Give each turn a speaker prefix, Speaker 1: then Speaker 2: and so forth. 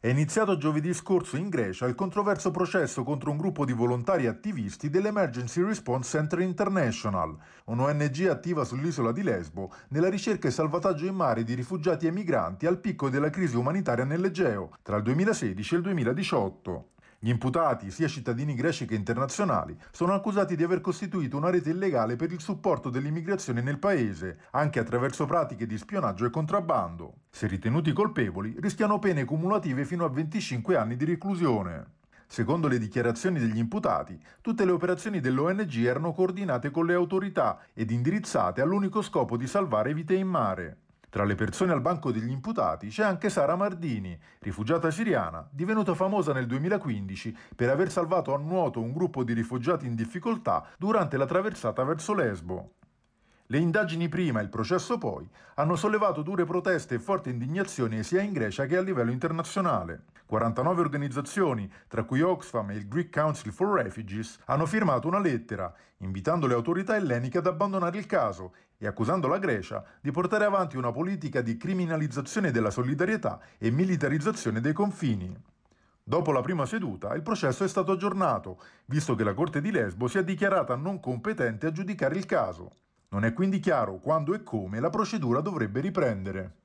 Speaker 1: È iniziato giovedì scorso in Grecia il controverso processo contro un gruppo di volontari attivisti dell'Emergency Response Center International, un'ONG attiva sull'isola di Lesbo nella ricerca e salvataggio in mare di rifugiati e migranti al picco della crisi umanitaria nell'Egeo tra il 2016 e il 2018. Gli imputati, sia cittadini greci che internazionali, sono accusati di aver costituito una rete illegale per il supporto dell'immigrazione nel paese, anche attraverso pratiche di spionaggio e contrabbando. Se ritenuti colpevoli, rischiano pene cumulative fino a 25 anni di reclusione. Secondo le dichiarazioni degli imputati, tutte le operazioni dell'ONG erano coordinate con le autorità ed indirizzate all'unico scopo di salvare vite in mare. Tra le persone al banco degli imputati c'è anche Sara Mardini, rifugiata siriana, divenuta famosa nel 2015 per aver salvato a nuoto un gruppo di rifugiati in difficoltà durante la traversata verso Lesbo. Le indagini prima e il processo poi hanno sollevato dure proteste e forti indignazioni sia in Grecia che a livello internazionale. 49 organizzazioni, tra cui Oxfam e il Greek Council for Refugees, hanno firmato una lettera invitando le autorità elleniche ad abbandonare il caso e accusando la Grecia di portare avanti una politica di criminalizzazione della solidarietà e militarizzazione dei confini. Dopo la prima seduta, il processo è stato aggiornato, visto che la Corte di Lesbo si è dichiarata non competente a giudicare il caso. Non è quindi chiaro quando e come la procedura dovrebbe riprendere.